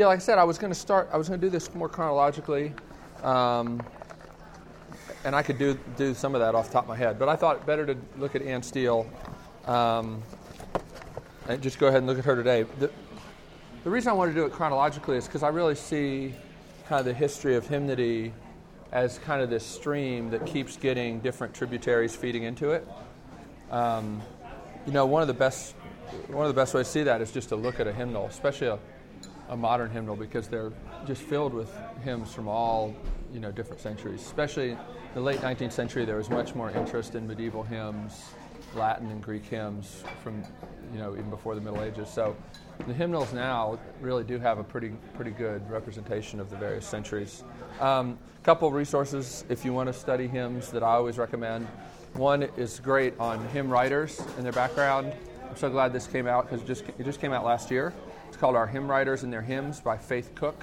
Yeah, like I said, I was going to start. I was going to do this more chronologically, um, and I could do do some of that off the top of my head. But I thought better to look at Anne Steele, um, and just go ahead and look at her today. The, the reason I want to do it chronologically is because I really see kind of the history of hymnody as kind of this stream that keeps getting different tributaries feeding into it. Um, you know, one of the best one of the best ways to see that is just to look at a hymnal, especially a, a modern hymnal, because they're just filled with hymns from all you know different centuries. Especially the late 19th century, there was much more interest in medieval hymns, Latin and Greek hymns from you know even before the Middle Ages. So the hymnals now really do have a pretty pretty good representation of the various centuries. A um, couple resources if you want to study hymns that I always recommend. One is great on hymn writers and their background. I'm so glad this came out because it just, it just came out last year. It's called Our Hymn Writers and Their Hymns by Faith Cook.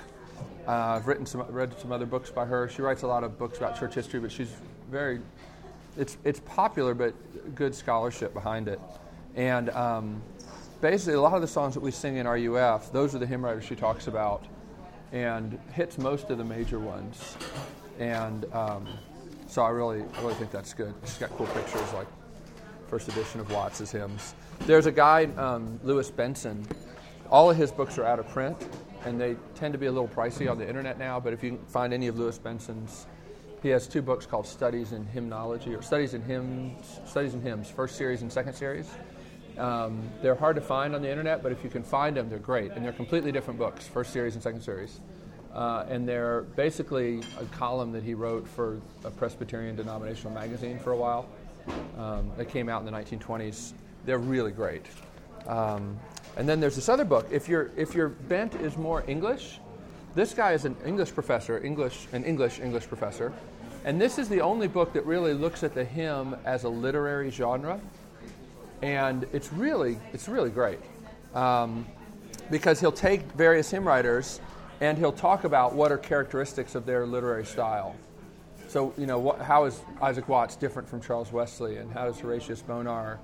Uh, I've written some, read some other books by her. She writes a lot of books about church history, but she's very, it's, it's popular, but good scholarship behind it. And um, basically, a lot of the songs that we sing in RUF, those are the hymn writers she talks about and hits most of the major ones. And um, so I really, I really think that's good. She's got cool pictures like first edition of Watts's hymns. There's a guy, um, Louis Benson. All of his books are out of print, and they tend to be a little pricey on the internet now. But if you find any of Louis Benson's, he has two books called Studies in Hymnology or Studies in Hymns, Studies in Hymns, first series and second series. Um, they're hard to find on the internet, but if you can find them, they're great, and they're completely different books, first series and second series. Uh, and they're basically a column that he wrote for a Presbyterian denominational magazine for a while. Um, that came out in the 1920s. They're really great. Um, and then there's this other book. If your if your bent is more English, this guy is an English professor, English an English English professor, and this is the only book that really looks at the hymn as a literary genre, and it's really it's really great um, because he'll take various hymn writers and he'll talk about what are characteristics of their literary style. So, you know, how is Isaac Watts different from Charles Wesley, and how is Horatius Bonar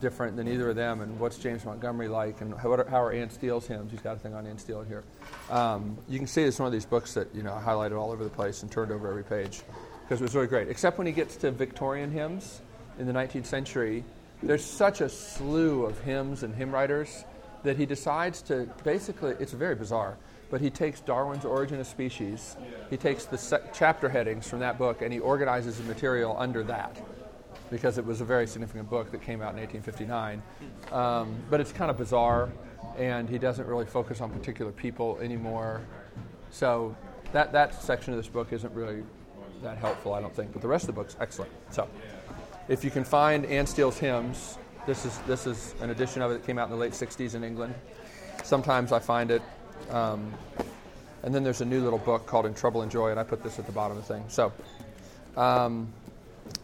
different than either of them, and what's James Montgomery like, and how, how are Anne Steele's hymns? He's got a thing on Anne Steele here. Um, you can see it's one of these books that you know highlighted all over the place and turned over every page because it was really great. Except when he gets to Victorian hymns in the 19th century, there's such a slew of hymns and hymn writers that he decides to basically. It's very bizarre but he takes Darwin's Origin of Species, he takes the se- chapter headings from that book, and he organizes the material under that because it was a very significant book that came out in 1859. Um, but it's kind of bizarre, and he doesn't really focus on particular people anymore. So that, that section of this book isn't really that helpful, I don't think. But the rest of the book's excellent. So if you can find Anne Steele's hymns, this is, this is an edition of it that came out in the late 60s in England. Sometimes I find it um, and then there's a new little book called In Trouble and Joy, and I put this at the bottom of the thing. So, um,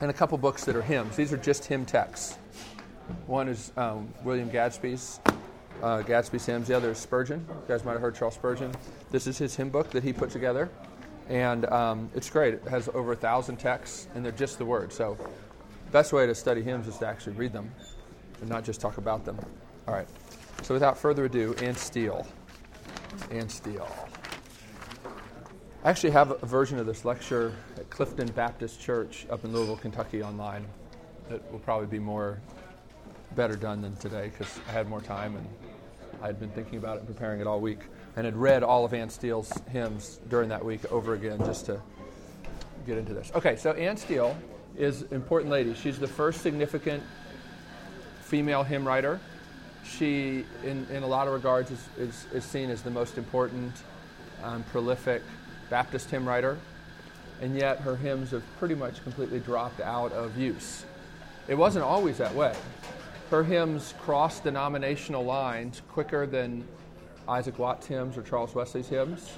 and a couple books that are hymns. These are just hymn texts. One is um, William Gadsby's uh, Gadsby's hymns. The other is Spurgeon. You guys might have heard Charles Spurgeon. This is his hymn book that he put together, and um, it's great. It has over a thousand texts, and they're just the words. So, best way to study hymns is to actually read them, and not just talk about them. All right. So, without further ado, Anne Steele. Anne Steele. I actually have a version of this lecture at Clifton Baptist Church up in Louisville, Kentucky online. It will probably be more better done than today because I had more time and I had been thinking about it and preparing it all week and had read all of Anne Steele's hymns during that week over again just to get into this. Okay, so Anne Steele is an important lady. She's the first significant female hymn writer she, in, in a lot of regards, is, is, is seen as the most important, um, prolific Baptist hymn writer, and yet her hymns have pretty much completely dropped out of use. It wasn't always that way. Her hymns crossed denominational lines quicker than Isaac Watts' hymns or Charles Wesley's hymns,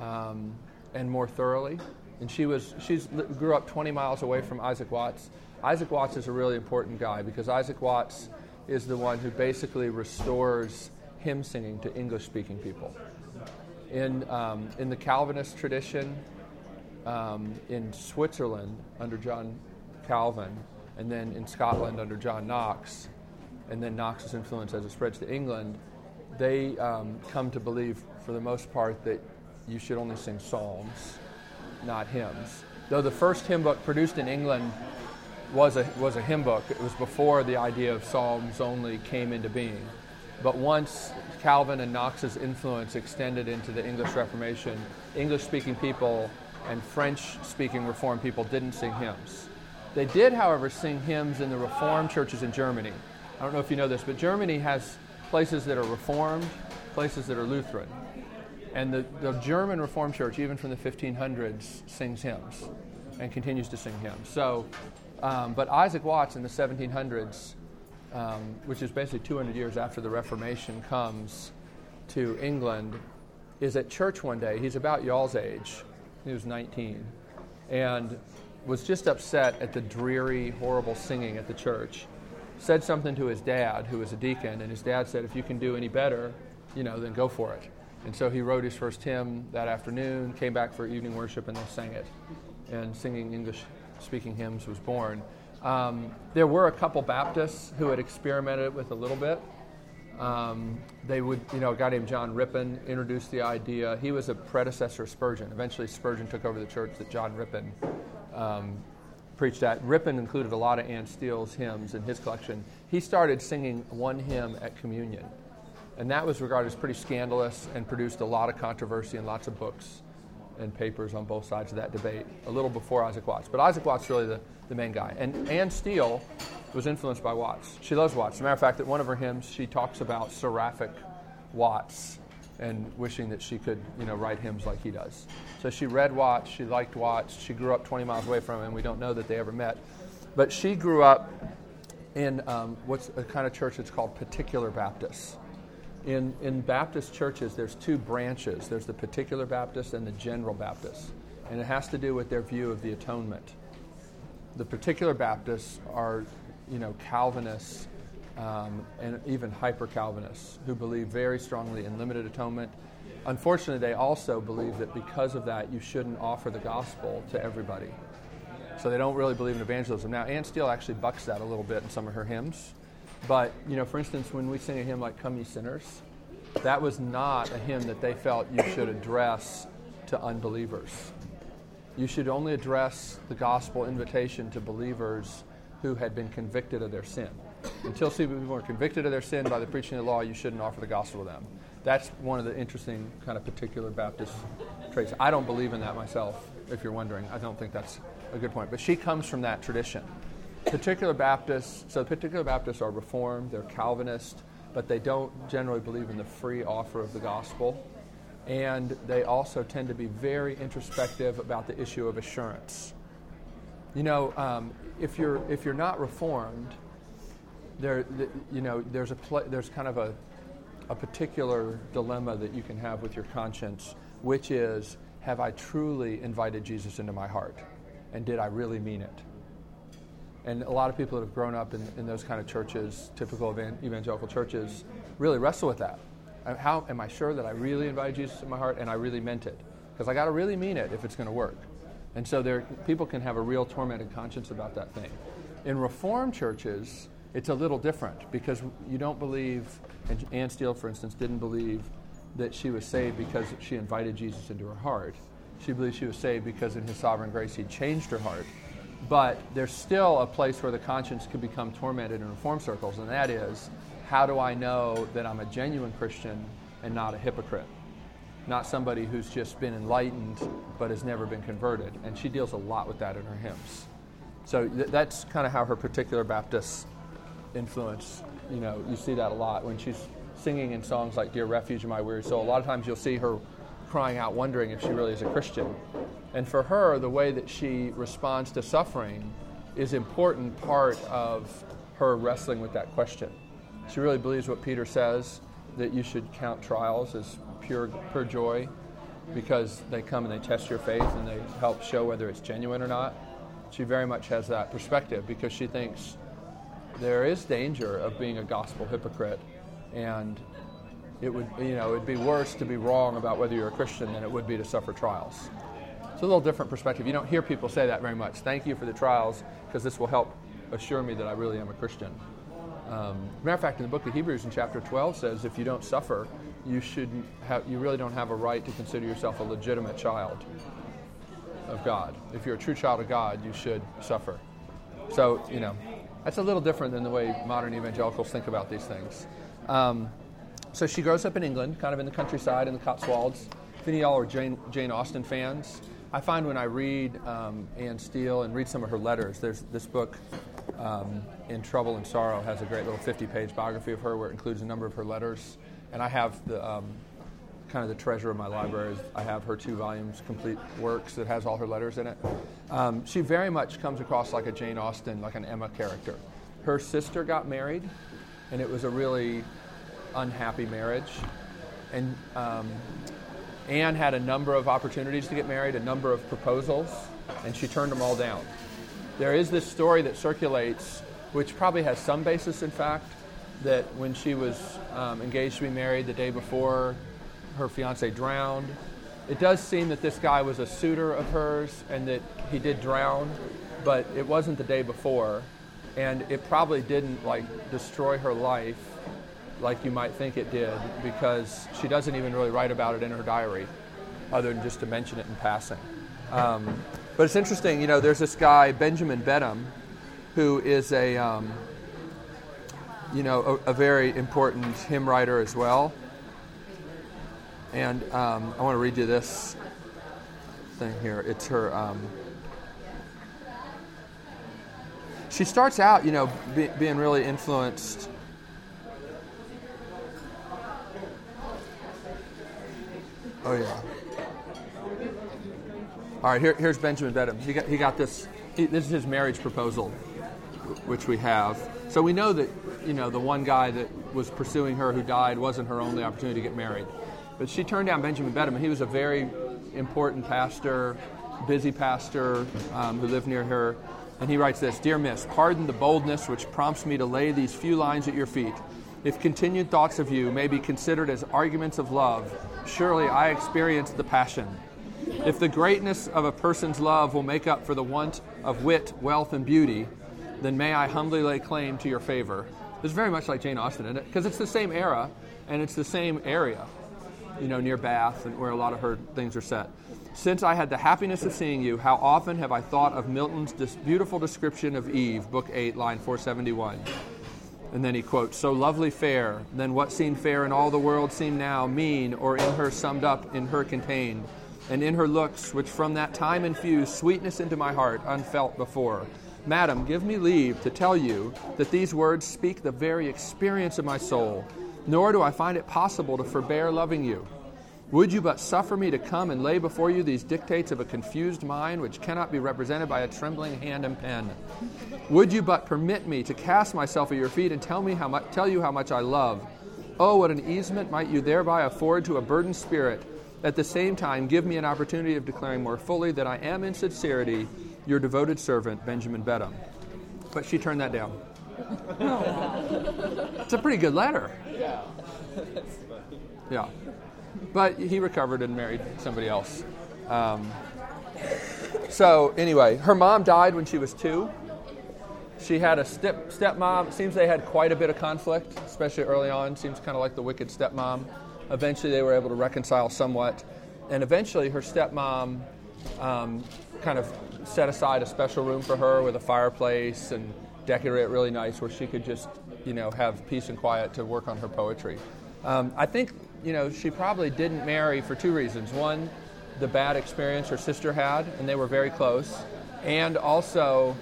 um, and more thoroughly. And she was she's grew up 20 miles away from Isaac Watts. Isaac Watts is a really important guy because Isaac Watts is the one who basically restores hymn singing to English speaking people. In, um, in the Calvinist tradition, um, in Switzerland under John Calvin, and then in Scotland under John Knox, and then Knox's influence as it spreads to England, they um, come to believe for the most part, that you should only sing psalms, not hymns. Though the first hymn book produced in England was a, was a hymn book, it was before the idea of psalms only came into being. But once Calvin and Knox's influence extended into the English Reformation, English speaking people and French speaking Reformed people didn't sing hymns. They did, however, sing hymns in the Reformed churches in Germany. I don't know if you know this, but Germany has places that are Reformed, places that are Lutheran. And the, the German Reformed Church, even from the 1500s, sings hymns and continues to sing hymns. So, um, but Isaac Watts in the 1700s, um, which is basically 200 years after the Reformation comes to England, is at church one day. He's about y'all's age. He was 19. And was just upset at the dreary, horrible singing at the church. Said something to his dad, who was a deacon, and his dad said, If you can do any better, you know, then go for it. And so he wrote his first hymn that afternoon, came back for evening worship, and they sang it. And singing English speaking hymns was born. Um, there were a couple Baptists who had experimented with a little bit. Um, they would, you know, a guy named John Rippon introduced the idea. He was a predecessor of Spurgeon. Eventually, Spurgeon took over the church that John Rippon um, preached at. Rippon included a lot of Anne Steele's hymns in his collection. He started singing one hymn at communion. And that was regarded as pretty scandalous and produced a lot of controversy and lots of books and papers on both sides of that debate, a little before Isaac Watts. But Isaac Watts really the, the main guy. And Anne Steele was influenced by Watts. She loves Watts. As a matter of fact, that one of her hymns, she talks about seraphic Watts and wishing that she could, you know, write hymns like he does. So she read Watts, she liked Watts, she grew up 20 miles away from him. We don't know that they ever met. But she grew up in um, what's a kind of church that's called Particular Baptists in, in Baptist churches, there's two branches there's the particular Baptist and the general Baptist. And it has to do with their view of the atonement. The particular Baptists are, you know, Calvinists um, and even hyper Calvinists who believe very strongly in limited atonement. Unfortunately, they also believe that because of that, you shouldn't offer the gospel to everybody. So they don't really believe in evangelism. Now, Anne Steele actually bucks that a little bit in some of her hymns. But, you know, for instance, when we sing a hymn like Come Ye Sinners, that was not a hymn that they felt you should address to unbelievers. You should only address the gospel invitation to believers who had been convicted of their sin. Until people were convicted of their sin by the preaching of the law, you shouldn't offer the gospel to them. That's one of the interesting kind of particular Baptist traits. I don't believe in that myself, if you're wondering. I don't think that's a good point. But she comes from that tradition particular Baptists, so particular Baptists are Reformed, they're Calvinist, but they don't generally believe in the free offer of the gospel. And they also tend to be very introspective about the issue of assurance. You know, um, if you're if you're not reformed, there, you know, there's a pl- there's kind of a a particular dilemma that you can have with your conscience, which is, have I truly invited Jesus into my heart, and did I really mean it? And a lot of people that have grown up in, in those kind of churches, typical evangelical churches, really wrestle with that. Uh, how am I sure that I really invited Jesus in my heart and I really meant it? Because I got to really mean it if it's going to work. And so there, people can have a real tormented conscience about that thing. In Reformed churches, it's a little different because you don't believe, and Anne Steele, for instance, didn't believe that she was saved because she invited Jesus into her heart. She believed she was saved because in his sovereign grace he changed her heart but there's still a place where the conscience could become tormented in reform circles, and that is how do I know that I'm a genuine Christian and not a hypocrite? Not somebody who's just been enlightened but has never been converted. And she deals a lot with that in her hymns. So th- that's kind of how her particular Baptist influence, you know, you see that a lot when she's singing in songs like Dear Refuge of My Weary Soul. A lot of times you'll see her crying out, wondering if she really is a Christian. And for her, the way that she responds to suffering is important part of her wrestling with that question. She really believes what Peter says that you should count trials as pure, pure joy because they come and they test your faith and they help show whether it's genuine or not. She very much has that perspective because she thinks there is danger of being a gospel hypocrite and it would you know it'd be worse to be wrong about whether you're a Christian than it would be to suffer trials. It's a little different perspective. You don't hear people say that very much. Thank you for the trials because this will help assure me that I really am a Christian. Um, matter of fact, in the book of Hebrews in chapter 12 says if you don't suffer, you should have, you really don't have a right to consider yourself a legitimate child of God. If you're a true child of God, you should suffer. So, you know, that's a little different than the way modern evangelicals think about these things. Um, so she grows up in England, kind of in the countryside, in the Cotswolds. If any of y'all are Jane, Jane Austen fans, I find when I read um, Anne Steele and read some of her letters, there's this book, um, In Trouble and Sorrow, has a great little 50 page biography of her where it includes a number of her letters. And I have the um, kind of the treasure of my library. I have her two volumes, complete works that has all her letters in it. Um, she very much comes across like a Jane Austen, like an Emma character. Her sister got married, and it was a really unhappy marriage. And um, Anne had a number of opportunities to get married, a number of proposals, and she turned them all down. There is this story that circulates, which probably has some basis in fact, that when she was um, engaged to be married the day before her fiance drowned, it does seem that this guy was a suitor of hers and that he did drown, but it wasn't the day before, and it probably didn't like destroy her life like you might think it did because she doesn't even really write about it in her diary other than just to mention it in passing. Um, but it's interesting, you know, there's this guy, Benjamin Beddome, who is a, um, you know, a, a, very important hymn writer as well. And um, I want to read you this thing here. It's her. Um, she starts out, you know, be, being really influenced Oh yeah. All right, here, here's Benjamin Beddome. He got, he got this. He, this is his marriage proposal, which we have. So we know that you know the one guy that was pursuing her who died wasn't her only opportunity to get married, but she turned down Benjamin Beddome. He was a very important pastor, busy pastor um, who lived near her. And he writes this Dear Miss, pardon the boldness which prompts me to lay these few lines at your feet. If continued thoughts of you may be considered as arguments of love, surely I experienced the passion. If the greatness of a person's love will make up for the want of wit, wealth, and beauty, then may I humbly lay claim to your favor. It's very much like Jane Austen, isn't it? Because it's the same era and it's the same area, you know, near Bath and where a lot of her things are set. Since I had the happiness of seeing you, how often have I thought of Milton's beautiful description of Eve, Book 8, line 471. And then he quotes, So lovely fair, then what seemed fair in all the world seemed now mean, or in her summed up, in her contained, and in her looks, which from that time infused sweetness into my heart, unfelt before. Madam, give me leave to tell you that these words speak the very experience of my soul, nor do I find it possible to forbear loving you. Would you but suffer me to come and lay before you these dictates of a confused mind which cannot be represented by a trembling hand and pen? Would you but permit me to cast myself at your feet and tell me how much, tell you how much I love? Oh, what an easement might you thereby afford to a burdened spirit. At the same time, give me an opportunity of declaring more fully that I am in sincerity your devoted servant, Benjamin Beddome. But she turned that down. it's a pretty good letter. Yeah. Yeah. But he recovered and married somebody else. Um, so, anyway, her mom died when she was two. She had a step stepmom. Seems they had quite a bit of conflict, especially early on. Seems kind of like the wicked stepmom. Eventually, they were able to reconcile somewhat, and eventually, her stepmom um, kind of set aside a special room for her with a fireplace and decorate it really nice, where she could just, you know, have peace and quiet to work on her poetry. Um, I think you know, she probably didn't marry for two reasons. One, the bad experience her sister had, and they were very close, and also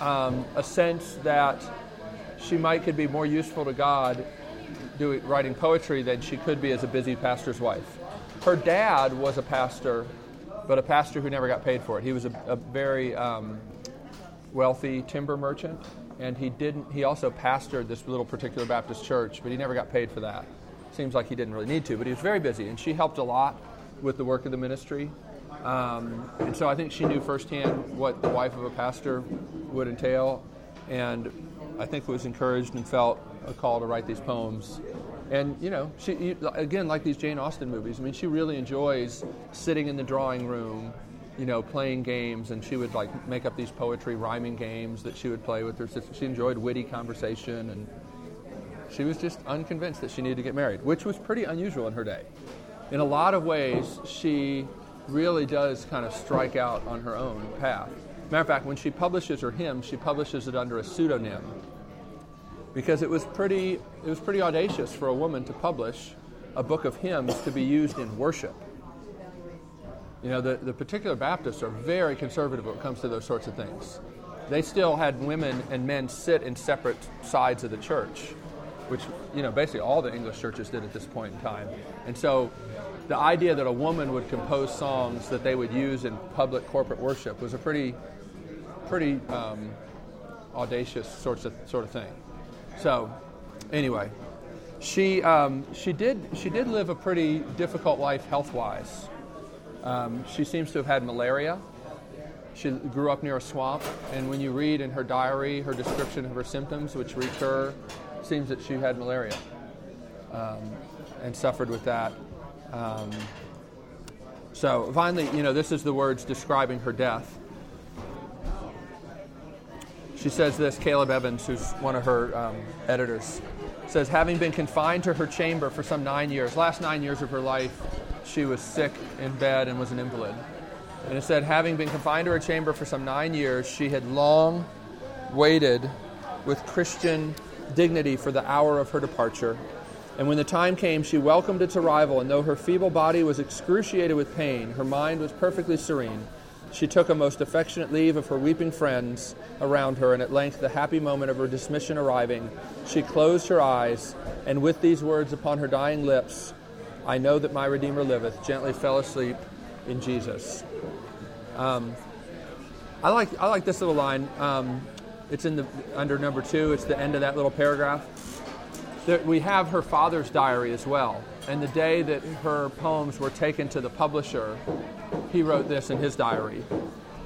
um, a sense that she might could be more useful to God doing writing poetry than she could be as a busy pastor's wife. Her dad was a pastor, but a pastor who never got paid for it. He was a, a very um, wealthy timber merchant, and he didn't. He also pastored this little particular Baptist church, but he never got paid for that. Seems like he didn't really need to, but he was very busy, and she helped a lot with the work of the ministry. Um, and so I think she knew firsthand what the wife of a pastor would entail, and I think was encouraged and felt a call to write these poems. And you know, she again like these Jane Austen movies. I mean, she really enjoys sitting in the drawing room, you know, playing games, and she would like make up these poetry rhyming games that she would play with her sister. She enjoyed witty conversation and She was just unconvinced that she needed to get married, which was pretty unusual in her day. In a lot of ways, she really does kind of strike out on her own path. Matter of fact, when she publishes her hymn, she publishes it under a pseudonym because it was pretty it was pretty audacious for a woman to publish a book of hymns to be used in worship. You know, the, the particular Baptists are very conservative when it comes to those sorts of things. They still had women and men sit in separate sides of the church, which, you know, basically all the English churches did at this point in time. And so the idea that a woman would compose songs that they would use in public corporate worship was a pretty, pretty um, audacious sorts of, sort of thing. So, anyway, she, um, she, did, she did live a pretty difficult life health wise. Um, she seems to have had malaria. She grew up near a swamp, and when you read in her diary her description of her symptoms, which recur, seems that she had malaria um, and suffered with that. Um, so finally, you know, this is the words describing her death. She says this, Caleb Evans, who's one of her um, editors, says, having been confined to her chamber for some nine years, last nine years of her life, she was sick in bed and was an invalid. And it said, having been confined to her chamber for some nine years, she had long waited with Christian dignity for the hour of her departure. And when the time came, she welcomed its arrival, and though her feeble body was excruciated with pain, her mind was perfectly serene. She took a most affectionate leave of her weeping friends around her, and at length, the happy moment of her dismission arriving, she closed her eyes, and with these words upon her dying lips, I know that my Redeemer liveth, gently fell asleep in Jesus. Um, I like I like this little line. Um, it's in the under number two. It's the end of that little paragraph. We have her father's diary as well. And the day that her poems were taken to the publisher, he wrote this in his diary.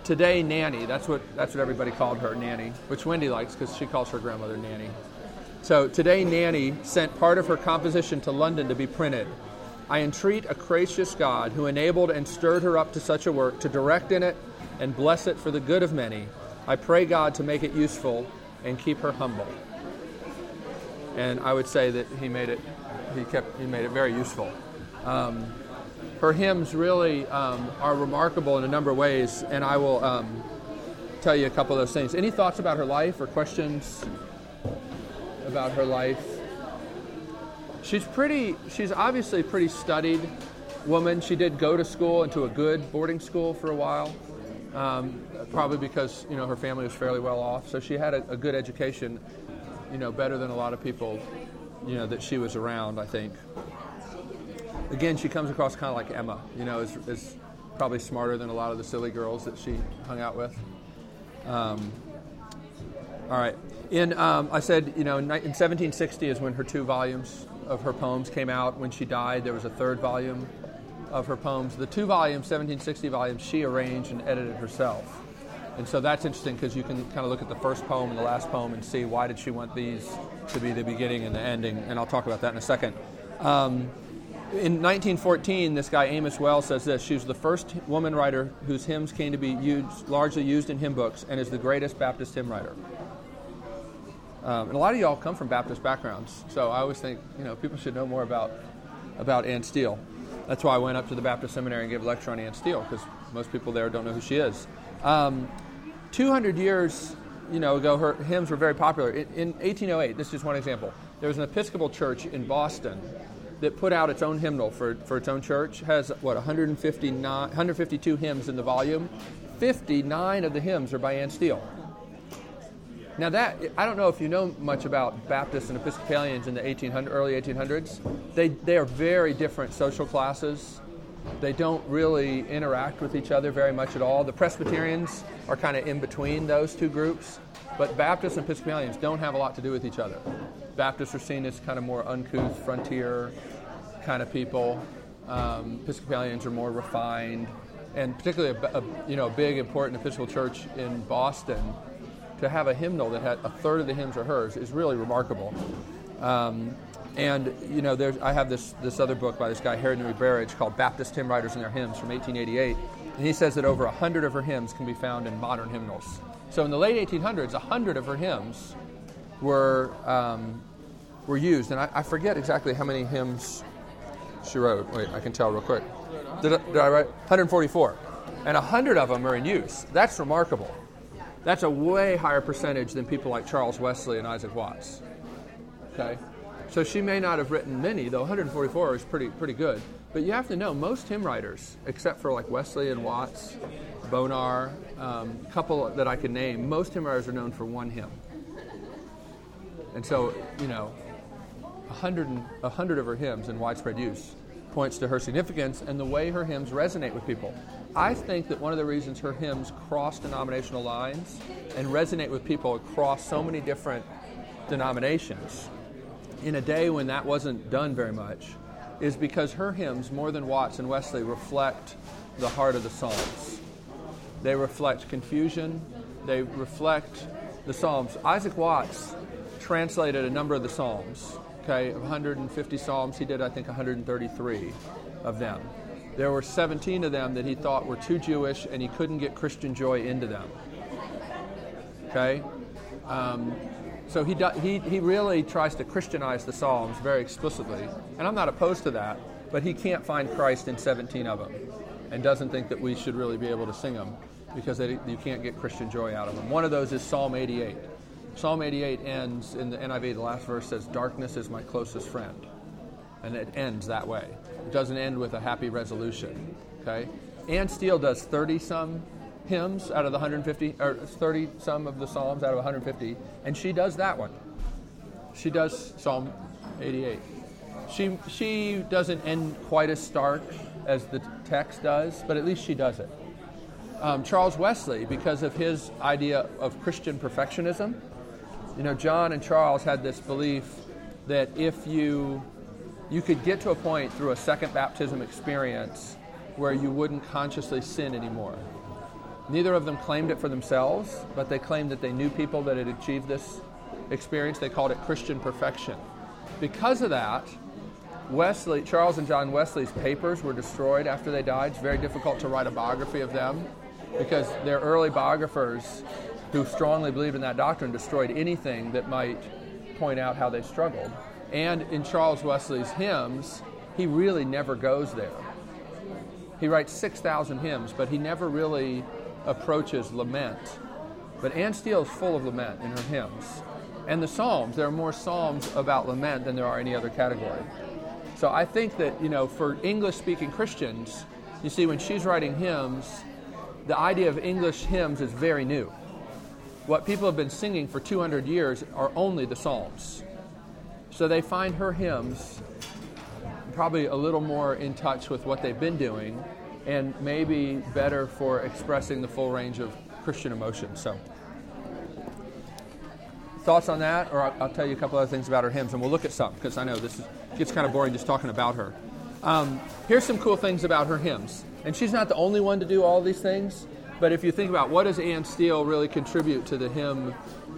Today, Nanny. That's what that's what everybody called her, Nanny, which Wendy likes because she calls her grandmother Nanny. So today, Nanny sent part of her composition to London to be printed. I entreat a gracious God who enabled and stirred her up to such a work to direct in it and bless it for the good of many. I pray God to make it useful and keep her humble. And I would say that he made it, he kept, he made it very useful. Um, her hymns really um, are remarkable in a number of ways, and I will um, tell you a couple of those things. Any thoughts about her life or questions about her life? She's pretty, she's obviously a pretty studied woman. She did go to school, into a good boarding school for a while, um, probably because, you know, her family was fairly well off. So she had a, a good education, you know, better than a lot of people, you know, that she was around, I think. Again, she comes across kind of like Emma, you know, is, is probably smarter than a lot of the silly girls that she hung out with. Um, all right. In, um, I said, you know, in 1760 is when her two volumes of her poems came out. When she died, there was a third volume of her poems. The two volumes, 1760 volumes, she arranged and edited herself. And so that's interesting because you can kind of look at the first poem and the last poem and see why did she want these to be the beginning and the ending. And I'll talk about that in a second. Um, in 1914, this guy Amos Wells says this: She was the first woman writer whose hymns came to be used, largely used in hymn books, and is the greatest Baptist hymn writer. Um, and a lot of y'all come from Baptist backgrounds, so I always think you know people should know more about about Anne Steele. That's why I went up to the Baptist Seminary and gave a lecture on Anne Steele because most people there don't know who she is. Um, 200 years, you know, ago, her hymns were very popular. In, in 1808, this is just one example. There was an Episcopal church in Boston that put out its own hymnal for, for its own church. Has what 159, 152 hymns in the volume. 59 of the hymns are by Anne Steele. Now that I don't know if you know much about Baptists and Episcopalians in the 1800 early 1800s. They they are very different social classes. They don't really interact with each other very much at all. The Presbyterians are kind of in between those two groups, but Baptists and Episcopalians don't have a lot to do with each other. Baptists are seen as kind of more uncouth, frontier kind of people. Um, Episcopalians are more refined, and particularly a, a you know a big important Episcopal church in Boston to have a hymnal that had a third of the hymns are hers is really remarkable. Um, and you know, there's, I have this this other book by this guy Newey Burrage called Baptist Hymn Writers and Their Hymns from 1888, and he says that over hundred of her hymns can be found in modern hymnals. So in the late 1800s, hundred of her hymns were um, were used. And I, I forget exactly how many hymns she wrote. Wait, I can tell real quick. Did I, did I write 144? And 100 of them are in use. That's remarkable. That's a way higher percentage than people like Charles Wesley and Isaac Watts. Okay? So she may not have written many, though 144 is pretty, pretty good. But you have to know, most hymn writers, except for like Wesley and Watts, Bonar, a um, couple that I can name, most hymn writers are known for one hymn. And so, you know, a hundred, a hundred of her hymns in widespread use points to her significance and the way her hymns resonate with people. I think that one of the reasons her hymns cross denominational lines and resonate with people across so many different denominations in a day when that wasn't done very much is because her hymns, more than Watts and Wesley, reflect the heart of the Psalms. They reflect confusion, they reflect the Psalms. Isaac Watts translated a number of the Psalms. Okay, of 150 Psalms, he did, I think, 133 of them. There were 17 of them that he thought were too Jewish and he couldn't get Christian joy into them. Okay? Um, so he, he, he really tries to Christianize the Psalms very explicitly. And I'm not opposed to that, but he can't find Christ in 17 of them and doesn't think that we should really be able to sing them because they, you can't get Christian joy out of them. One of those is Psalm 88. Psalm 88 ends in the NIV, the last verse says, Darkness is my closest friend. And it ends that way. Doesn't end with a happy resolution. Okay? Anne Steele does 30 some hymns out of the 150, or 30 some of the Psalms out of 150, and she does that one. She does Psalm 88. She, she doesn't end quite as stark as the text does, but at least she does it. Um, Charles Wesley, because of his idea of Christian perfectionism, you know, John and Charles had this belief that if you you could get to a point through a second baptism experience where you wouldn't consciously sin anymore. Neither of them claimed it for themselves, but they claimed that they knew people that had achieved this experience. They called it Christian perfection. Because of that, Wesley, Charles and John Wesley's papers were destroyed after they died. It's very difficult to write a biography of them because their early biographers who strongly believed in that doctrine destroyed anything that might point out how they struggled. And in Charles Wesley's hymns, he really never goes there. He writes 6,000 hymns, but he never really approaches lament. But Anne Steele is full of lament in her hymns. And the Psalms, there are more Psalms about lament than there are any other category. So I think that, you know, for English speaking Christians, you see, when she's writing hymns, the idea of English hymns is very new. What people have been singing for 200 years are only the Psalms. So they find her hymns probably a little more in touch with what they've been doing and maybe better for expressing the full range of Christian emotion. So, thoughts on that, or I'll, I'll tell you a couple other things about her hymns, and we'll look at some because I know this is, gets kind of boring just talking about her. Um, here's some cool things about her hymns, and she's not the only one to do all these things. But if you think about what does Anne Steele really contribute to the hymn,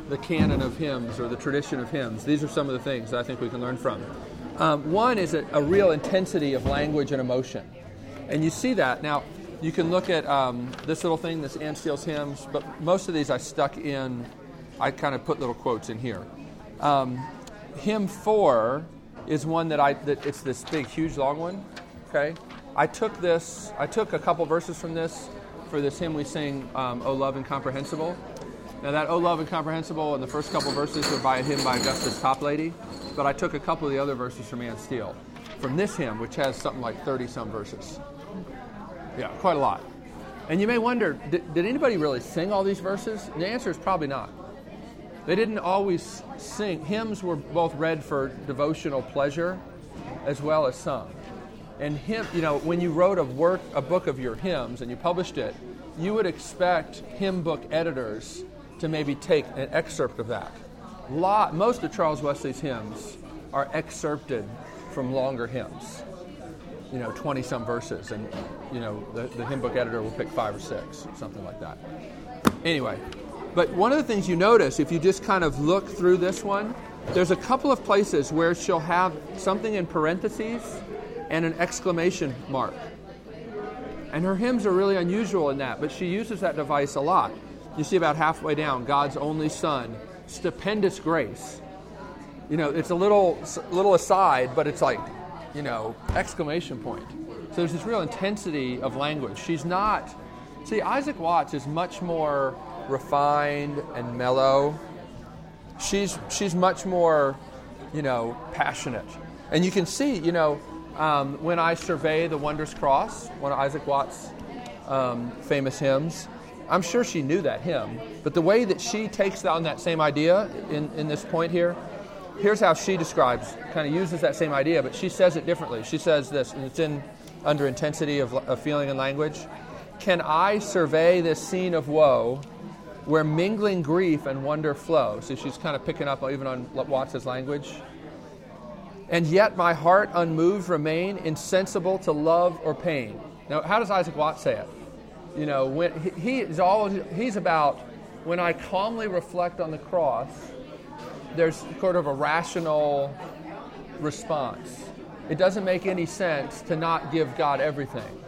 the canon of hymns or the tradition of hymns, these are some of the things I think we can learn from. Um, one is a, a, real intensity of language and emotion. And you see that. Now, you can look at um, this little thing, this Anne Steele's hymns, but most of these I stuck in, I kind of put little quotes in here. Um, hymn four is one that I, that it's this big, huge, long one. Okay? I took this, I took a couple verses from this for this hymn we sing, um, O Love Incomprehensible. Now, that O Love Incomprehensible and the first couple verses are by a hymn by Augustus Toplady, but I took a couple of the other verses from Anne Steele from this hymn, which has something like 30 some verses. Yeah, quite a lot. And you may wonder did, did anybody really sing all these verses? And the answer is probably not. They didn't always sing. Hymns were both read for devotional pleasure as well as sung. And hymn, you know, when you wrote a work, a book of your hymns, and you published it, you would expect hymn book editors to maybe take an excerpt of that. Lot, most of Charles Wesley's hymns are excerpted from longer hymns, you know, 20 some verses, and, you know, the, the hymn book editor will pick five or six, something like that. Anyway, but one of the things you notice, if you just kind of look through this one, there's a couple of places where she'll have something in parentheses and an exclamation mark. And her hymns are really unusual in that, but she uses that device a lot. You see about halfway down, God's only Son, stupendous grace. you know, it's a little little aside, but it's like, you know, exclamation point. So there's this real intensity of language. She's not. See, Isaac Watts is much more refined and mellow. She's she's much more, you know, passionate. And you can see, you know, um, when I survey the Wondrous Cross, one of Isaac Watts' um, famous hymns, I'm sure she knew that hymn. But the way that she takes on that same idea in, in this point here, here's how she describes, kind of uses that same idea, but she says it differently. She says this, and it's in under intensity of, of feeling and language. Can I survey this scene of woe where mingling grief and wonder flow? So she's kind of picking up even on Watts's language. And yet my heart unmoved remain, insensible to love or pain. Now, how does Isaac Watts say it? You know, when he, he is always he's about when I calmly reflect on the cross, there's sort of a rational response. It doesn't make any sense to not give God everything.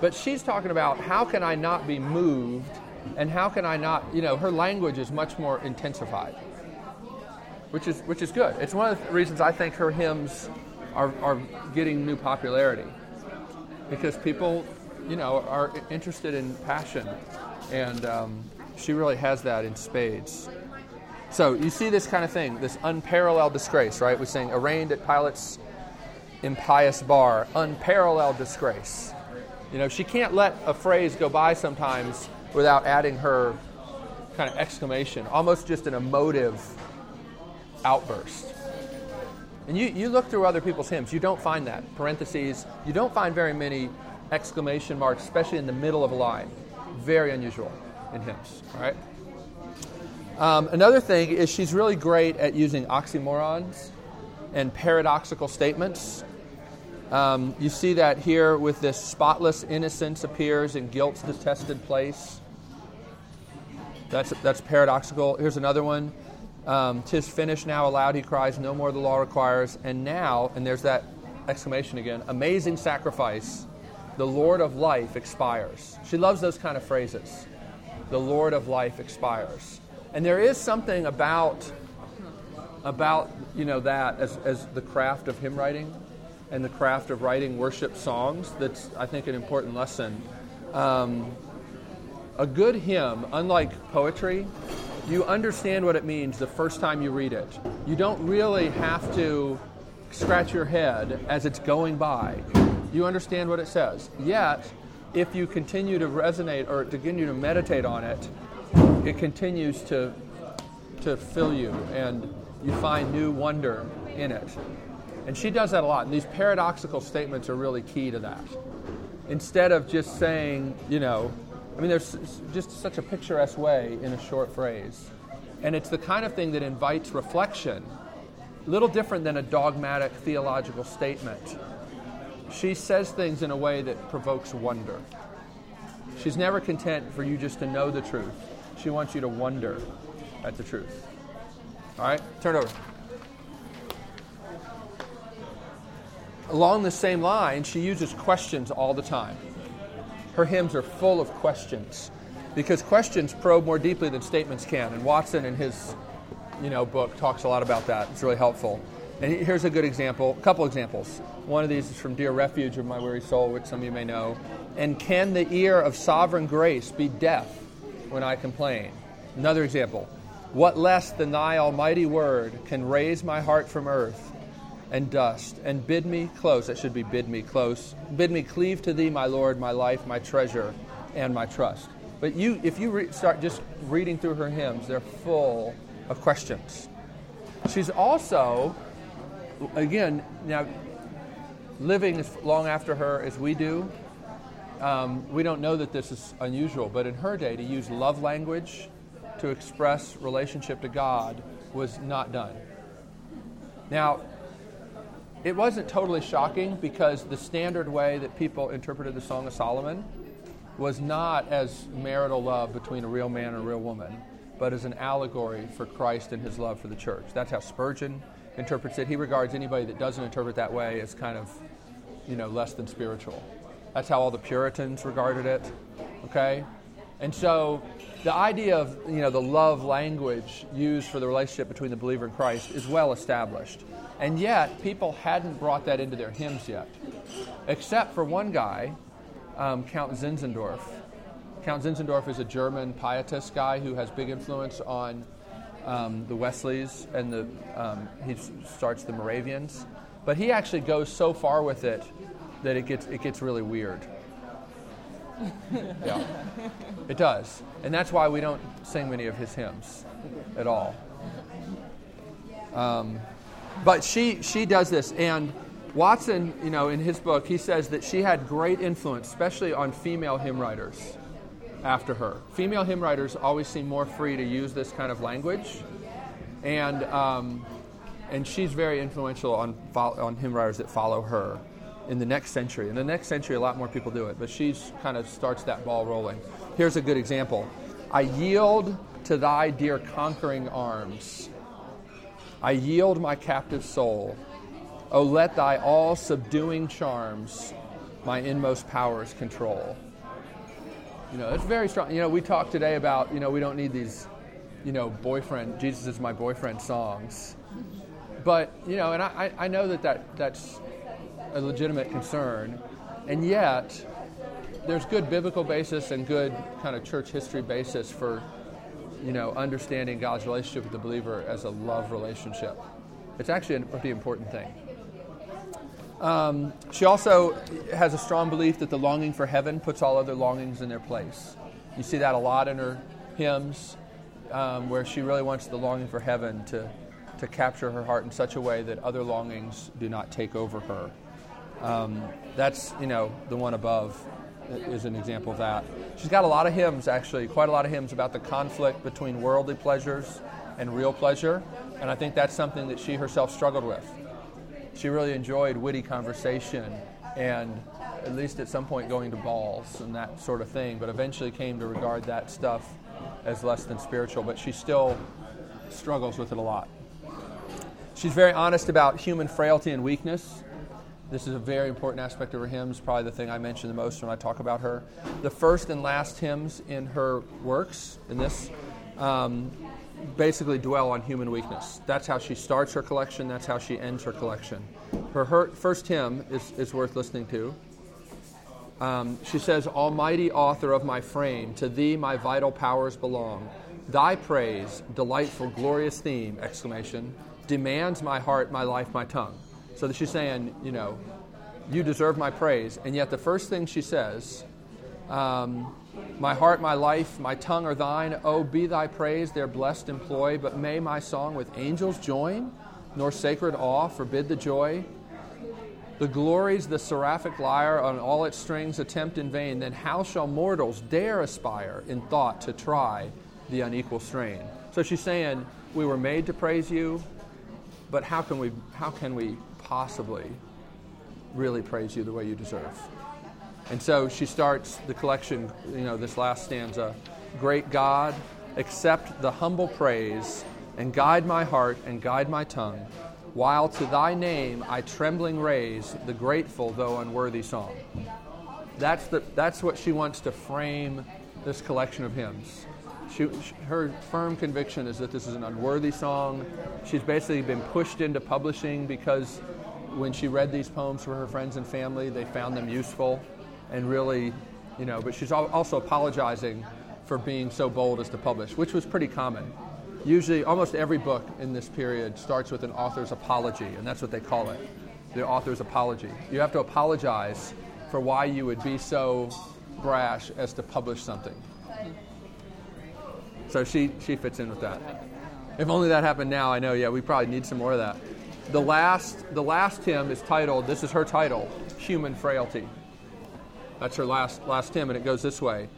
But she's talking about how can I not be moved and how can I not, you know, her language is much more intensified, which is, which is good. It's one of the reasons I think her hymns are, are getting new popularity because people, you know, are interested in passion. And um, she really has that in spades. So you see this kind of thing, this unparalleled disgrace, right? We're saying arraigned at Pilate's impious bar, unparalleled disgrace. You know, she can't let a phrase go by sometimes without adding her kind of exclamation, almost just an emotive outburst. And you, you look through other people's hymns, you don't find that. Parentheses, you don't find very many exclamation marks, especially in the middle of a line. Very unusual in hymns, right? Um, another thing is she's really great at using oxymorons and paradoxical statements. Um, you see that here with this spotless innocence appears in guilt's detested place. That's, that's paradoxical. Here's another one. Um, Tis finished now, aloud he cries, no more the law requires. And now, and there's that exclamation again, amazing sacrifice, the Lord of life expires. She loves those kind of phrases. The Lord of life expires. And there is something about about you know that as, as the craft of hymn writing and the craft of writing worship songs that's I think an important lesson. Um, a good hymn, unlike poetry, you understand what it means the first time you read it. You don't really have to scratch your head as it's going by. You understand what it says. Yet, if you continue to resonate or to continue to meditate on it, it continues to to fill you and you find new wonder in it. And she does that a lot. And these paradoxical statements are really key to that. Instead of just saying, you know, I mean, there's just such a picturesque way in a short phrase. And it's the kind of thing that invites reflection, a little different than a dogmatic theological statement. She says things in a way that provokes wonder. She's never content for you just to know the truth. She wants you to wonder at the truth. All right, turn over. Along the same line, she uses questions all the time. Her hymns are full of questions because questions probe more deeply than statements can. And Watson, in his you know, book, talks a lot about that. It's really helpful. And here's a good example, a couple examples. One of these is from Dear Refuge of My Weary Soul, which some of you may know. And can the ear of sovereign grace be deaf when I complain? Another example. What less than thy almighty word can raise my heart from earth and dust and bid me close? That should be bid me close. Bid me cleave to thee, my Lord, my life, my treasure, and my trust. But you, if you re- start just reading through her hymns, they're full of questions. She's also, again, now living as long after her as we do, um, we don't know that this is unusual, but in her day, to use love language to express relationship to God was not done. Now, it wasn't totally shocking because the standard way that people interpreted the Song of Solomon was not as marital love between a real man and a real woman, but as an allegory for Christ and his love for the church. That's how Spurgeon interprets it. He regards anybody that doesn't interpret that way as kind of, you know, less than spiritual. That's how all the Puritans regarded it. Okay? And so the idea of you know the love language used for the relationship between the believer and Christ is well established, and yet people hadn't brought that into their hymns yet, except for one guy, um, Count Zinzendorf. Count Zinzendorf is a German pietist guy who has big influence on um, the Wesleys and the um, he starts the Moravians, but he actually goes so far with it that it gets it gets really weird. yeah, it does, and that's why we don't sing many of his hymns at all. Um, but she she does this, and Watson, you know, in his book, he says that she had great influence, especially on female hymn writers after her. Female hymn writers always seem more free to use this kind of language, and um, and she's very influential on on hymn writers that follow her in the next century. In the next century, a lot more people do it, but she's kind of starts that ball rolling. Here's a good example I yield to thy dear conquering arms. I yield my captive soul. Oh, let thy all subduing charms my inmost powers control. You know, it's very strong. You know, we talked today about, you know, we don't need these, you know, boyfriend, Jesus is my boyfriend songs. But, you know, and I, I know that, that that's a legitimate concern. And yet, there's good biblical basis and good kind of church history basis for, you know, understanding God's relationship with the believer as a love relationship. It's actually a pretty important thing. Um, she also has a strong belief that the longing for heaven puts all other longings in their place. You see that a lot in her hymns, um, where she really wants the longing for heaven to, to capture her heart in such a way that other longings do not take over her. Um, that's, you know, the one above is an example of that. She's got a lot of hymns, actually, quite a lot of hymns about the conflict between worldly pleasures and real pleasure. And I think that's something that she herself struggled with. She really enjoyed witty conversation and, at least at some point, going to balls and that sort of thing, but eventually came to regard that stuff as less than spiritual. But she still struggles with it a lot. She's very honest about human frailty and weakness. This is a very important aspect of her hymns, probably the thing I mention the most when I talk about her. The first and last hymns in her works, in this, um, basically dwell on human weakness. That's how she starts her collection, that's how she ends her collection. Her, her first hymn is, is worth listening to. Um, she says, Almighty author of my frame, to thee my vital powers belong. Thy praise, delightful, glorious theme, exclamation, demands my heart, my life, my tongue. So that she's saying, you know, you deserve my praise. And yet the first thing she says, um, my heart, my life, my tongue are thine. Oh, be thy praise their blessed employ. But may my song with angels join, nor sacred awe forbid the joy. The glories the seraphic lyre on all its strings attempt in vain. Then how shall mortals dare aspire in thought to try the unequal strain? So she's saying, we were made to praise you, but how can we, how can we possibly really praise you the way you deserve. And so she starts the collection, you know, this last stanza Great God, accept the humble praise and guide my heart and guide my tongue, while to thy name I trembling raise the grateful though unworthy song. That's, the, that's what she wants to frame this collection of hymns. She, her firm conviction is that this is an unworthy song. She's basically been pushed into publishing because when she read these poems for her friends and family, they found them useful and really, you know, but she's also apologizing for being so bold as to publish, which was pretty common. Usually, almost every book in this period starts with an author's apology, and that's what they call it the author's apology. You have to apologize for why you would be so brash as to publish something. So she, she fits in with that. If only that happened now, I know, yeah, we probably need some more of that. The last, the last hymn is titled, this is her title, Human Frailty. That's her last, last hymn, and it goes this way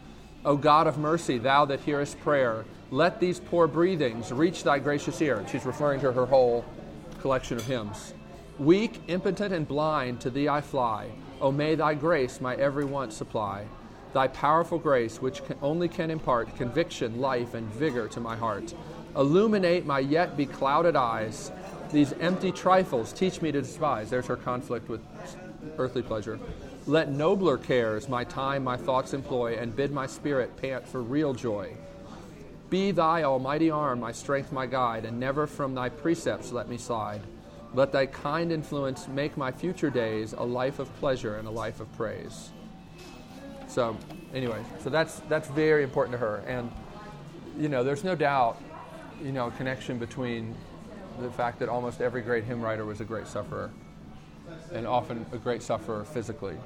O God of mercy, thou that hearest prayer, let these poor breathings reach thy gracious ear. And she's referring to her whole collection of hymns. Weak, impotent, and blind, to thee I fly. O may thy grace my every want supply thy powerful grace, which can, only can impart conviction, life, and vigor to my heart. Illuminate my yet beclouded eyes. These empty trifles teach me to despise. There's her conflict with earthly pleasure. Let nobler cares my time, my thoughts employ, and bid my spirit pant for real joy. Be thy almighty arm my strength, my guide, and never from thy precepts let me slide. Let thy kind influence make my future days a life of pleasure and a life of praise. So, anyway, so that's that's very important to her, and you know, there's no doubt, you know, connection between the fact that almost every great hymn writer was a great sufferer, and often a great sufferer physically.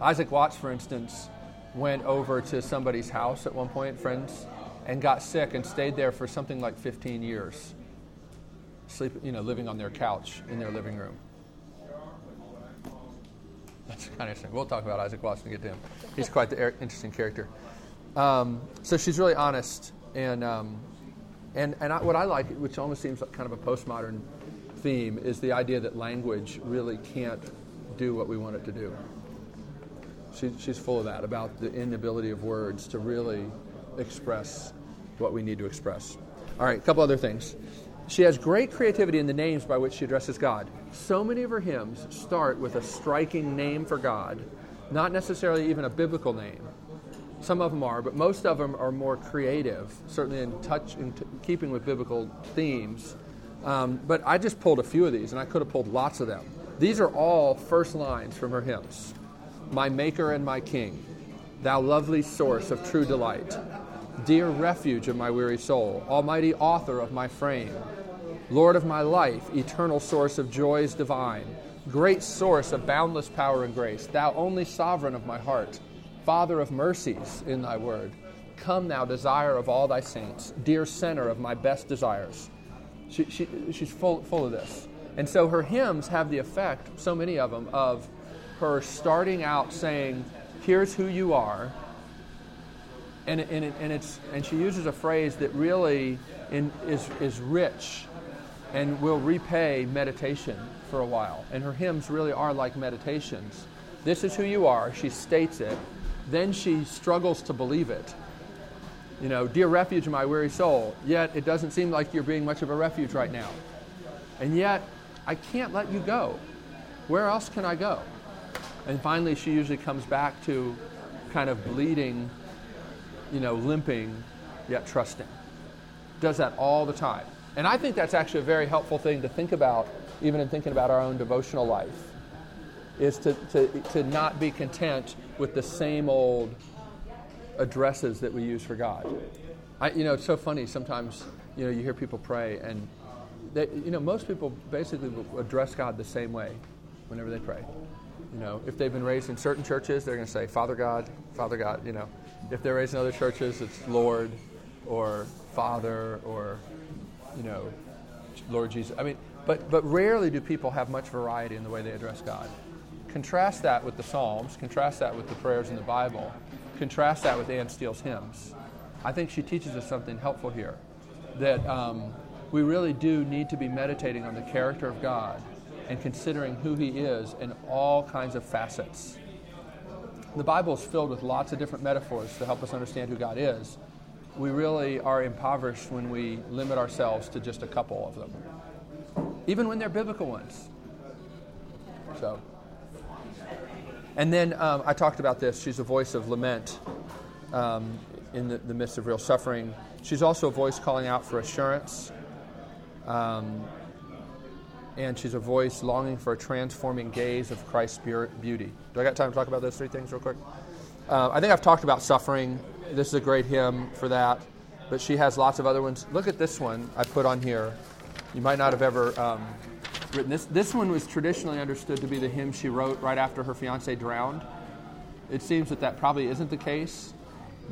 Isaac Watts, for instance, went over to somebody's house at one point, friends, and got sick and stayed there for something like 15 years, sleep, you know, living on their couch in their living room. That's kind of interesting. We'll talk about Isaac Watts and get to him. He's quite the interesting character. Um, so she's really honest, and um, and and I, what I like, which almost seems like kind of a postmodern theme, is the idea that language really can't do what we want it to do. She, she's full of that about the inability of words to really express what we need to express. All right, a couple other things. She has great creativity in the names by which she addresses God. So many of her hymns start with a striking name for God, not necessarily even a biblical name. Some of them are, but most of them are more creative, certainly in touch, in t- keeping with biblical themes. Um, but I just pulled a few of these, and I could have pulled lots of them. These are all first lines from her hymns My Maker and my King, Thou lovely source of true delight, dear refuge of my weary soul, Almighty author of my frame, Lord of my life, eternal source of joys divine, great source of boundless power and grace, Thou only sovereign of my heart, Father of mercies in thy word. Come, thou desire of all thy saints, dear center of my best desires. She, she, she's full, full of this. And so her hymns have the effect, so many of them, of her starting out saying, Here's who you are. And, and, and, it's, and she uses a phrase that really in, is, is rich and will repay meditation for a while. And her hymns really are like meditations. This is who you are. She states it. Then she struggles to believe it. You know, dear refuge of my weary soul, yet it doesn't seem like you're being much of a refuge right now. And yet, I can't let you go. Where else can I go? And finally, she usually comes back to kind of bleeding, you know, limping, yet trusting. Does that all the time. And I think that's actually a very helpful thing to think about, even in thinking about our own devotional life, is to, to, to not be content with the same old addresses that we use for God. I, you know, it's so funny. Sometimes, you know, you hear people pray, and they, you know, most people basically address God the same way whenever they pray. You know, if they've been raised in certain churches, they're going to say Father God, Father God. You know, if they're raised in other churches, it's Lord or Father or you know, Lord Jesus. I mean, but but rarely do people have much variety in the way they address God. Contrast that with the Psalms. Contrast that with the prayers in the Bible. Contrast that with Anne Steele's hymns. I think she teaches us something helpful here. That um, we really do need to be meditating on the character of God and considering who He is in all kinds of facets. The Bible is filled with lots of different metaphors to help us understand who God is. We really are impoverished when we limit ourselves to just a couple of them, even when they're biblical ones. So. And then um, I talked about this. She's a voice of lament um, in the, the, midst of real suffering. She's also a voice calling out for assurance. Um, and she's a voice longing for a transforming gaze of Christ's beauty. Do I got time to talk about those three things real quick? Uh, I think I've talked about suffering. This is a great hymn for that. But she has lots of other ones. Look at this one I put on here. You might not have ever um, written this. This one was traditionally understood to be the hymn she wrote right after her fiance drowned. It seems that that probably isn't the case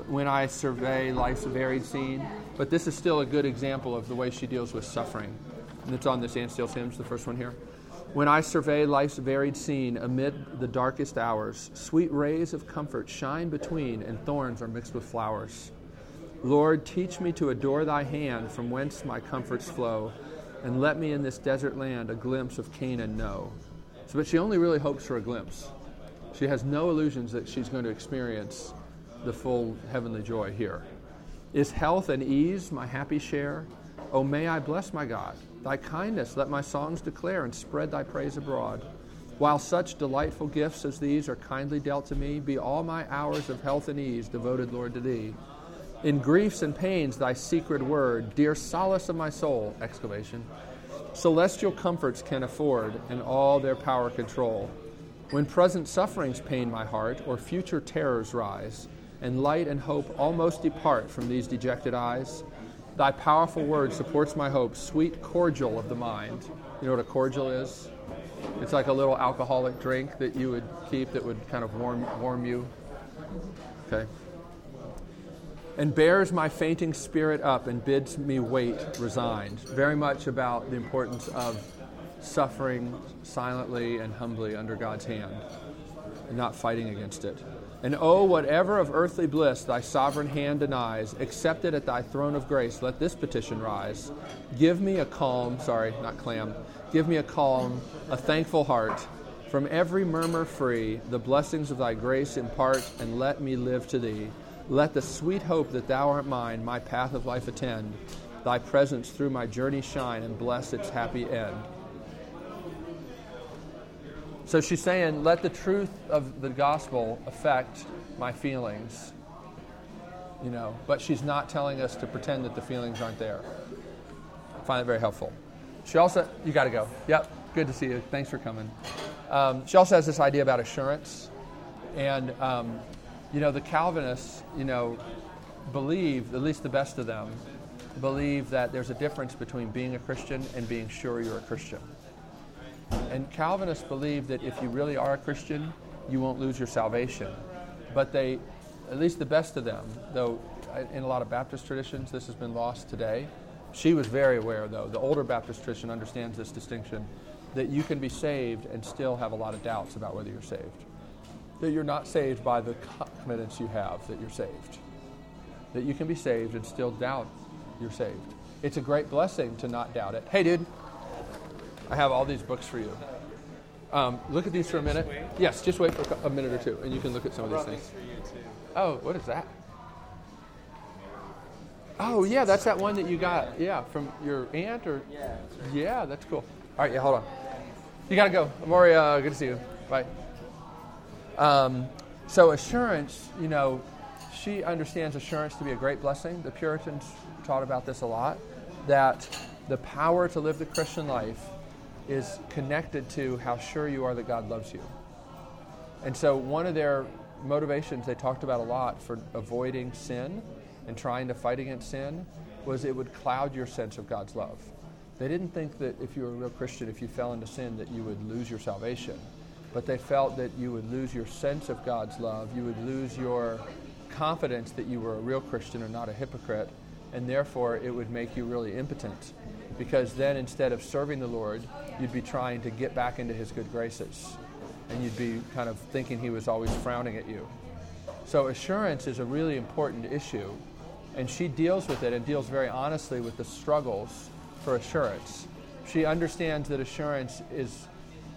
when I survey life's varied scene, but this is still a good example of the way she deals with suffering. And it's on this Anne Steele's hymns, the first one here. When I survey life's varied scene amid the darkest hours, sweet rays of comfort shine between, and thorns are mixed with flowers. Lord, teach me to adore thy hand from whence my comforts flow and let me in this desert land a glimpse of Canaan know. So, but she only really hopes for a glimpse. She has no illusions that she's going to experience the full heavenly joy here. Is health and ease my happy share? Oh, may I bless my God. Thy kindness let my songs declare and spread thy praise abroad. While such delightful gifts as these are kindly dealt to me, be all my hours of health and ease devoted, Lord, to thee. In griefs and pains, thy secret word, dear solace of my soul! Exclamation. Celestial comforts can afford, and all their power control. When present sufferings pain my heart, or future terrors rise, and light and hope almost depart from these dejected eyes, thy powerful word supports my hope, sweet cordial of the mind. You know what a cordial is? It's like a little alcoholic drink that you would keep that would kind of warm, warm you. Okay. And bears my fainting spirit up and bids me wait resigned. Very much about the importance of suffering silently and humbly under God's hand and not fighting against it. And oh, whatever of earthly bliss thy sovereign hand denies, accept it at thy throne of grace. Let this petition rise. Give me a calm, sorry, not clam, give me a calm, a thankful heart. From every murmur free, the blessings of thy grace impart, and let me live to thee. Let the sweet hope that thou art mine, my path of life attend. Thy presence through my journey shine, and bless its happy end. So she's saying, let the truth of the gospel affect my feelings. You know, but she's not telling us to pretend that the feelings aren't there. I find it very helpful. She also, you got to go. Yep, good to see you. Thanks for coming. Um, she also has this idea about assurance. And, um, you know, the Calvinists, you know, believe, at least the best of them, believe that there's a difference between being a Christian and being sure you're a Christian. And Calvinists believe that if you really are a Christian, you won't lose your salvation. But they, at least the best of them, though uh, in a lot of Baptist traditions this has been lost today, she was very aware, though, the older Baptist tradition understands this distinction that you can be saved and still have a lot of doubts about whether you're saved. That you're not saved by the confidence you have that you're saved. That you can be saved and still doubt you're saved. It's a great blessing to not doubt it. Hey, dude. I have all these books for you. Um, look at these for a minute. Yes, just wait for a minute or two, and you can look at some of these things. Oh, what is that? Oh, yeah, that's that one that you got. Yeah, from your aunt or. Yeah. That's cool. All right, yeah, hold on. You gotta go, Amori. Uh, good to see you. Bye. Um, so assurance, you know, she understands assurance to be a great blessing. The Puritans taught about this a lot. That the power to live the Christian life is connected to how sure you are that God loves you. And so, one of their motivations they talked about a lot for avoiding sin and trying to fight against sin was it would cloud your sense of God's love. They didn't think that if you were a real Christian, if you fell into sin, that you would lose your salvation. But they felt that you would lose your sense of God's love, you would lose your confidence that you were a real Christian and not a hypocrite, and therefore it would make you really impotent because then instead of serving the Lord, you'd be trying to get back into His good graces. And you'd be kind of thinking He was always frowning at you. So, assurance is a really important issue. And she deals with it and deals very honestly with the struggles for assurance. She understands that assurance is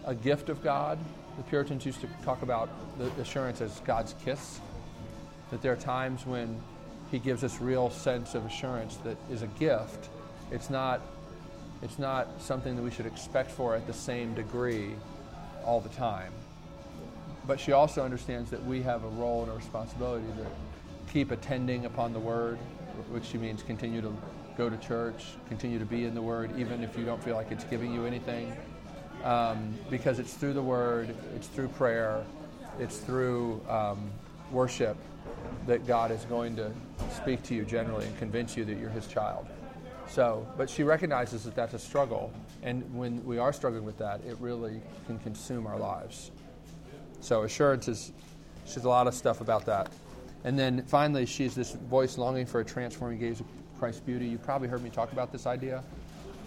a gift of God. The Puritans used to talk about the assurance as God's kiss. That there are times when He gives us real sense of assurance that is a gift. It's not it's not something that we should expect for at the same degree all the time. But she also understands that we have a role and a responsibility to keep attending upon the word, which she means continue to go to church, continue to be in the word, even if you don't feel like it's giving you anything. Um, because it's through the word, it's through prayer, it's through um, worship that God is going to speak to you generally and convince you that you're his child. So, but she recognizes that that's a struggle, and when we are struggling with that, it really can consume our lives. So, assurance is, she's a lot of stuff about that. And then finally, she's this voice longing for a transforming gaze of Christ's beauty. You probably heard me talk about this idea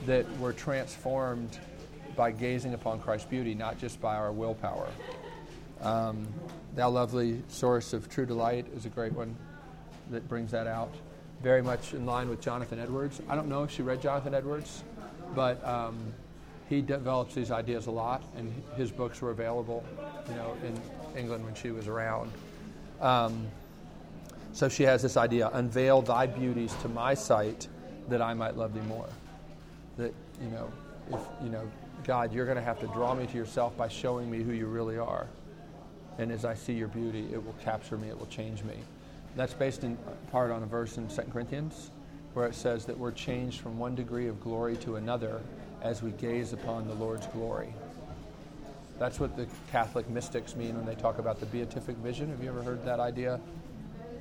that we're transformed by gazing upon Christ's beauty, not just by our willpower. Um, Thou lovely source of true delight is a great one that brings that out very much in line with Jonathan Edwards. I don't know if she read Jonathan Edwards, but um, he develops these ideas a lot, and his books were available, you know, in England when she was around. Um, so she has this idea: unveil thy beauties to my sight, that I might love thee more. That you know, if you know, God, you're going to have to draw me to yourself by showing me who you really are. And as I see your beauty, it will capture me, it will change me that's based in part on a verse in 2 Corinthians where it says that we're changed from one degree of glory to another as we gaze upon the Lord's glory. That's what the Catholic mystics mean when they talk about the beatific vision. Have you ever heard that idea?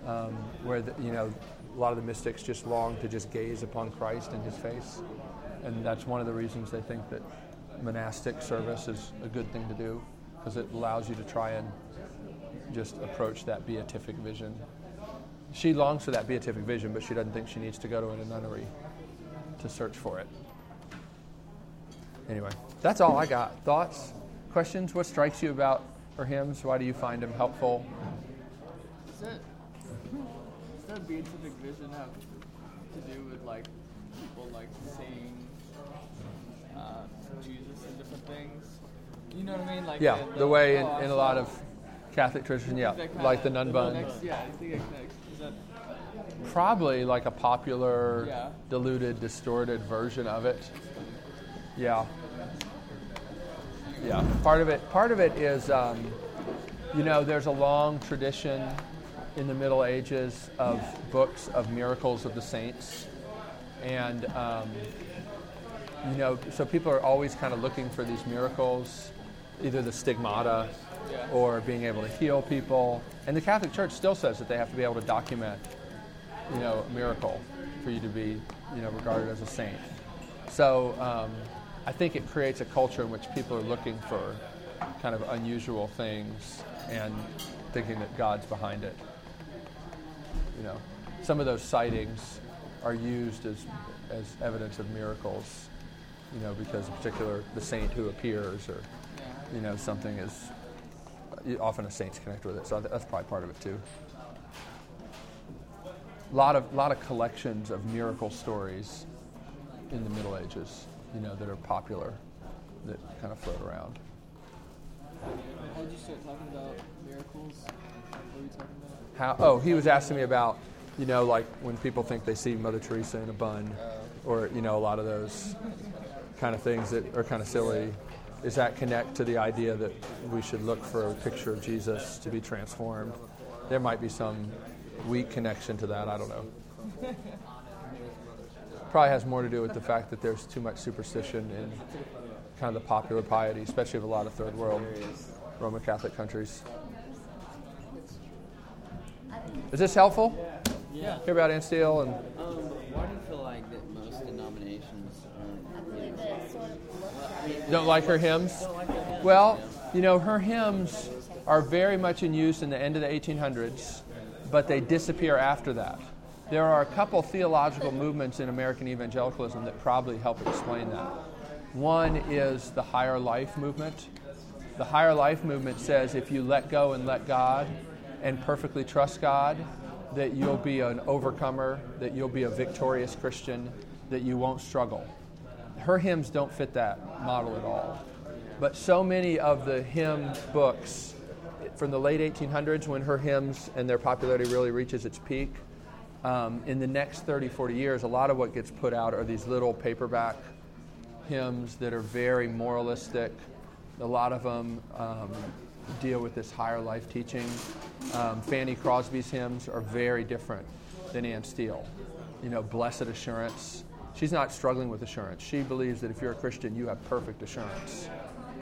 Um, where the, you know a lot of the mystics just long to just gaze upon Christ and His face, and that's one of the reasons they think that monastic service is a good thing to do because it allows you to try and just approach that beatific vision. She longs for that beatific vision, but she doesn't think she needs to go to a nunnery to search for it. Anyway, that's all I got. Thoughts, questions? What strikes you about her hymns? Why do you find them helpful? Does that, does that beatific vision have to do with like people like seeing uh, Jesus in different things? You know what I mean? Like Yeah, in the way in, oh, in a lot of Catholic tradition, yeah, kinda- like the nun bun. connects- Yeah, I think it connects. Is that Probably like a popular, Yeah. diluted, distorted version of it. Yeah. Yeah. Part of it. Part of it is, um, you know, there's a long tradition in the Middle Ages of books of miracles of the saints, and um, you know, so people are always kind of looking for these miracles, either the stigmata Yeah. or being able to heal people. And the Catholic Church still says that they have to be able to document, you know, a miracle for you to be, you know, regarded as a saint. So um, I think it creates a culture in which people are looking for kind of unusual things and thinking that God's behind it. You know, some of those sightings are used as, as evidence of miracles, you know, because in particular the saint who appears or, you know, something is often a saint's connected with it. So that's probably part of it too. A lot of, lot of collections of miracle stories in the Middle Ages, you know, that are popular, that kind of float around. how did you start talking about miracles? How, oh, he was asking me about, you know, like when people think they see Mother Teresa in a bun, or, you know, a lot of those kind of things that are kind of silly. Does that connect to the idea that we should look for a picture of Jesus to be transformed? There might be some weak connection to that. I don't know. Probably has more to do with the fact that there's too much superstition in kind of the popular piety, especially of a lot of third world Roman Catholic countries. Is this helpful? Yeah. Hear about Anne Steele and Um, why do you feel like that most denominations aren't really I mean, don't like her hymns? Well, you know, her hymns are very much in use in the end of the 1800s, but they disappear after that. There are a couple theological movements in American evangelicalism that probably help explain that. One is the higher life movement. The higher life movement says if you let go and let God and perfectly trust God, that you'll be an overcomer, that you'll be a victorious Christian, that you won't struggle. Her hymns don't fit that model at all. But so many of the hymn books from the late 1800s, when her hymns and their popularity really reaches its peak, um, in the next 30, 40 years, a lot of what gets put out are these little paperback hymns that are very moralistic. A lot of them um, deal with this higher life teaching. Um, Fanny Crosby's hymns are very different than Anne Steele. You know, blessed assurance. She's not struggling with assurance. She believes that if you're a Christian, you have perfect assurance.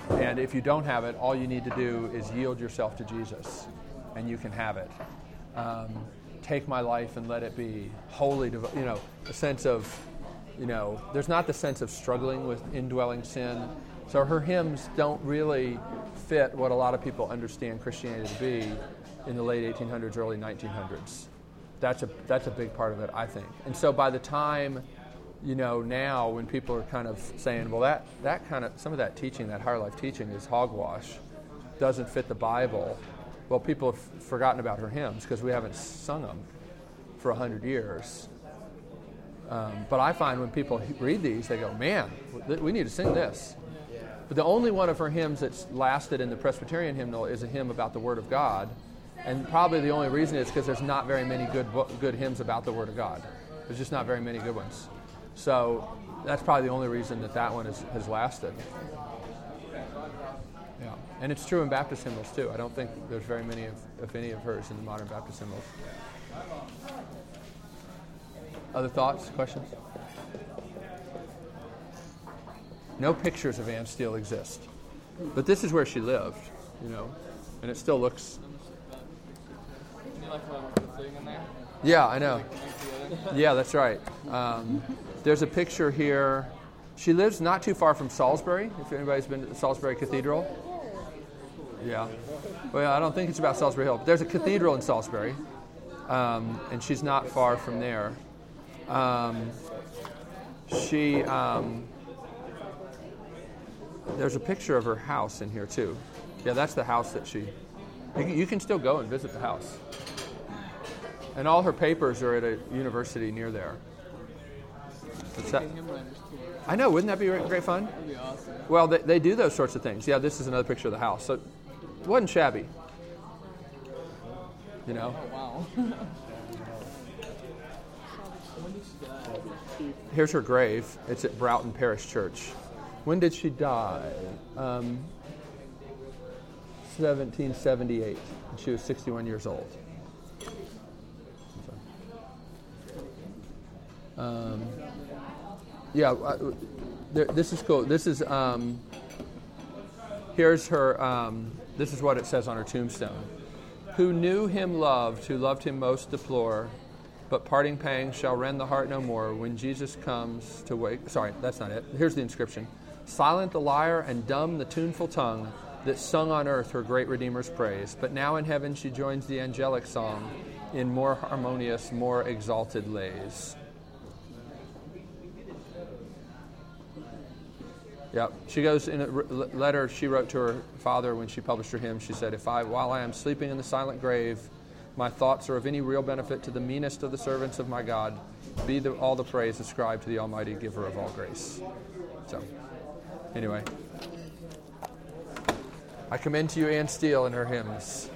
And if you don't have it, all you need to do is yield yourself to Jesus, and you can have it. Um, take my life and let it be wholly, devo- you know, a sense of, you know, there's not the sense of struggling with indwelling sin. So her hymns don't really fit what a lot of people understand Christianity to be in the late 1800s, early 1900s. That's a that's a big part of it, I think. And so by the time you know, now when people are kind of saying, well, that, that kind of, some of that teaching, that higher life teaching is hogwash, doesn't fit the Bible. Well, people have forgotten about her hymns because we haven't sung them for a hundred years. Um, but I find when people read these, they go, man, we need to sing this. But the only one of her hymns that's lasted in the Presbyterian hymnal is a hymn about the Word of God. And probably the only reason is because there's not very many good, good hymns about the Word of God. There's just not very many good ones. So that's probably the only reason that that one is, has lasted. Yeah. And it's true in Baptist hymnals too. I don't think there's very many, of, if any, of hers in the modern Baptist hymnals. Other thoughts, questions? No pictures of Anne Steele exist. But this is where she lived, you know, and it still looks. Can you like put the thing in there? Yeah, I know. Yeah, that's right. Um, there's a picture here. She lives not too far from Salisbury, if anybody's been to Salisbury Cathedral. Yeah. Well, I don't think it's about Solsbury Hill, but there's a cathedral in Salisbury, um, and she's not far from there. Um, she. Um, there's a picture of her house in here, too. Yeah, that's the house that she. You you can still go and visit the house. And all her papers are at a university near there. What's that? I know, wouldn't that be great fun? That'd be awesome. Well, they, they do those sorts of things. Yeah, this is another picture of the house. So it wasn't shabby. You know? Oh wow. Here's her grave. It's at Broughton Parish Church. When did she die? Um, 1778. And she was 61 years old. Um, yeah, uh, this is cool. This is um, here's her. Um, this is what it says on her tombstone. Who knew him loved, who loved him most deplore, but parting pangs shall rend the heart no more when Jesus comes to wake. Sorry, that's not it. Here's the inscription: Silent the lyre and dumb the tuneful tongue that sung on earth her great Redeemer's praise. But now in heaven she joins the angelic song in more harmonious, more exalted lays. Yep. She goes in a letter she wrote to her father when she published her hymn. She said, "If I, while I am sleeping in the silent grave, my thoughts are of any real benefit to the meanest of the servants of my God, be the, all the praise ascribed to the Almighty Giver of all grace." So, anyway, I commend to you Anne Steele and her hymns.